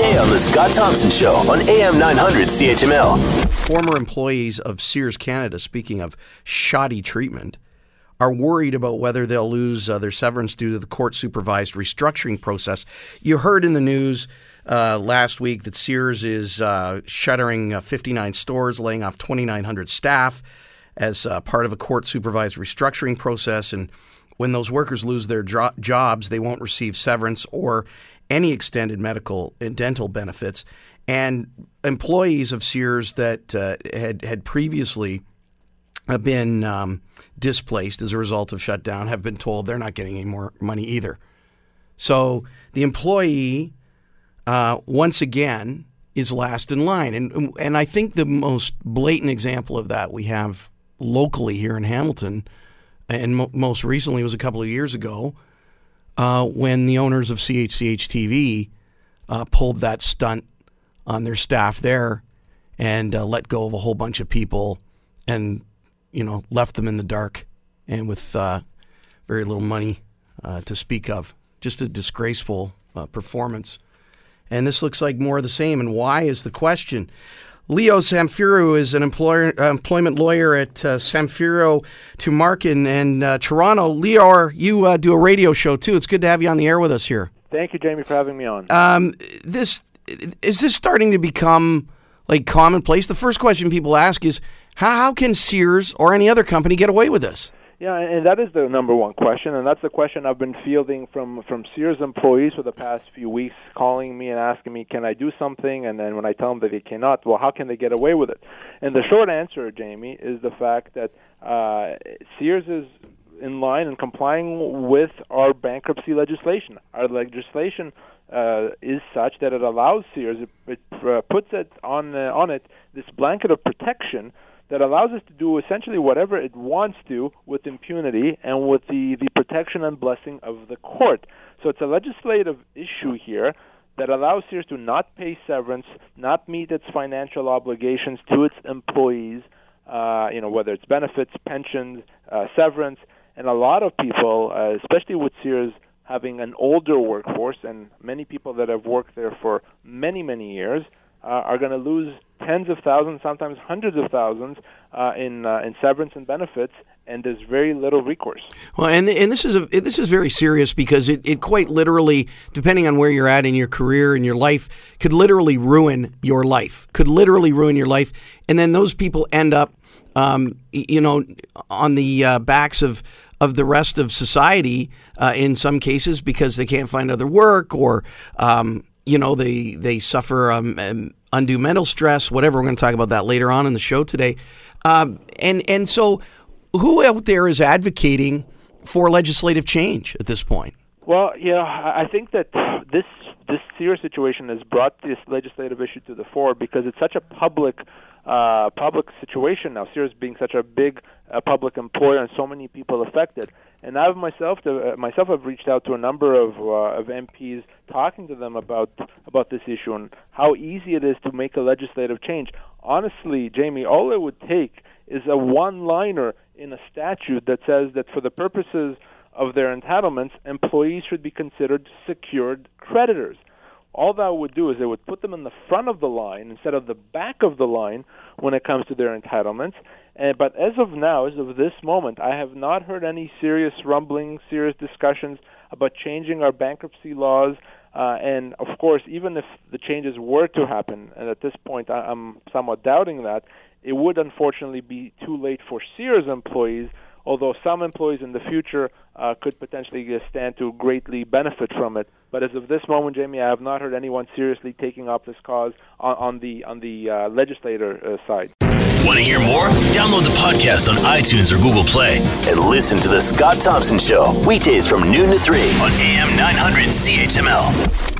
weekday on The Scott Thompson Show on AM 900 CHML. Former employees of Sears Canada, speaking of shoddy treatment, are worried about whether they'll lose uh, their severance due to the court supervised restructuring process. You heard in the news uh, last week that Sears is uh, shuttering uh, 59 stores, laying off 2,900 staff as uh, part of a court supervised restructuring process. And when those workers lose their jo- jobs, they won't receive severance or any extended medical and dental benefits. And employees of Sears that uh, had had previously been um, displaced as a result of shutdown have been told they're not getting any more money either. So the employee, uh, once again, is last in line, and and I think the most blatant example of that we have locally here in Hamilton, and mo- most recently was a couple of years ago uh, when the owners of CHCH TV uh, pulled that stunt on their staff there and uh, let go of a whole bunch of people and you know left them in the dark and with uh, very little money uh, to speak of. Just a disgraceful uh, performance. And this looks like more of the same. And why is the question? Leo Samfiru is an employer, uh, employment lawyer at uh, to Tumarkin in uh, Toronto. Leo, you uh, do a radio show too. It's good to have you on the air with us here. Thank you, Jamie, for having me on. Um, this is this starting to become like commonplace. The first question people ask is, how, how can Sears or any other company get away with this? Yeah, and that is the number one question, and that's the question I've been fielding from from Sears employees for the past few weeks, calling me and asking me, "Can I do something?" And then when I tell them that they cannot, well, how can they get away with it? And the short answer, Jamie, is the fact that uh, Sears is in line and complying with our bankruptcy legislation. Our legislation uh, is such that it allows Sears, it, it uh, puts it on uh, on it this blanket of protection that allows us to do essentially whatever it wants to with impunity and with the, the protection and blessing of the court. So it's a legislative issue here that allows Sears to not pay severance, not meet its financial obligations to its employees, uh, you know, whether it's benefits, pensions, uh, severance, and a lot of people, uh, especially with Sears having an older workforce and many people that have worked there for many, many years, uh, are going to lose tens of thousands, sometimes hundreds of thousands uh, in uh, in severance and benefits, and there's very little recourse. Well, and and this is a this is very serious because it, it quite literally, depending on where you're at in your career and your life, could literally ruin your life. Could literally ruin your life, and then those people end up, um, you know, on the uh, backs of of the rest of society uh, in some cases because they can't find other work or um, you know they they suffer um, um, undue mental stress, whatever. We're going to talk about that later on in the show today. Um, and and so, who out there is advocating for legislative change at this point? Well, you know, I think that this this Sears situation has brought this legislative issue to the fore because it's such a public uh, public situation now. Sears being such a big uh, public employer and so many people affected. And I've myself to, uh, myself have reached out to a number of uh, of MPs, talking to them about about this issue and how easy it is to make a legislative change. Honestly, Jamie, all it would take is a one-liner in a statute that says that for the purposes of their entitlements, employees should be considered secured creditors. All that would do is it would put them in the front of the line instead of the back of the line when it comes to their entitlements. And, but as of now, as of this moment, I have not heard any serious rumblings, serious discussions about changing our bankruptcy laws. Uh, and of course, even if the changes were to happen, and at this point I, I'm somewhat doubting that, it would unfortunately be too late for Sears employees although some employees in the future uh, could potentially stand to greatly benefit from it. But as of this moment, Jamie, I have not heard anyone seriously taking up this cause on, on the on the uh, legislator uh, side. Want to hear more? Download the podcast on iTunes or Google Play and listen to the Scott Thompson Show weekdays from noon to three on AM 900 CHML.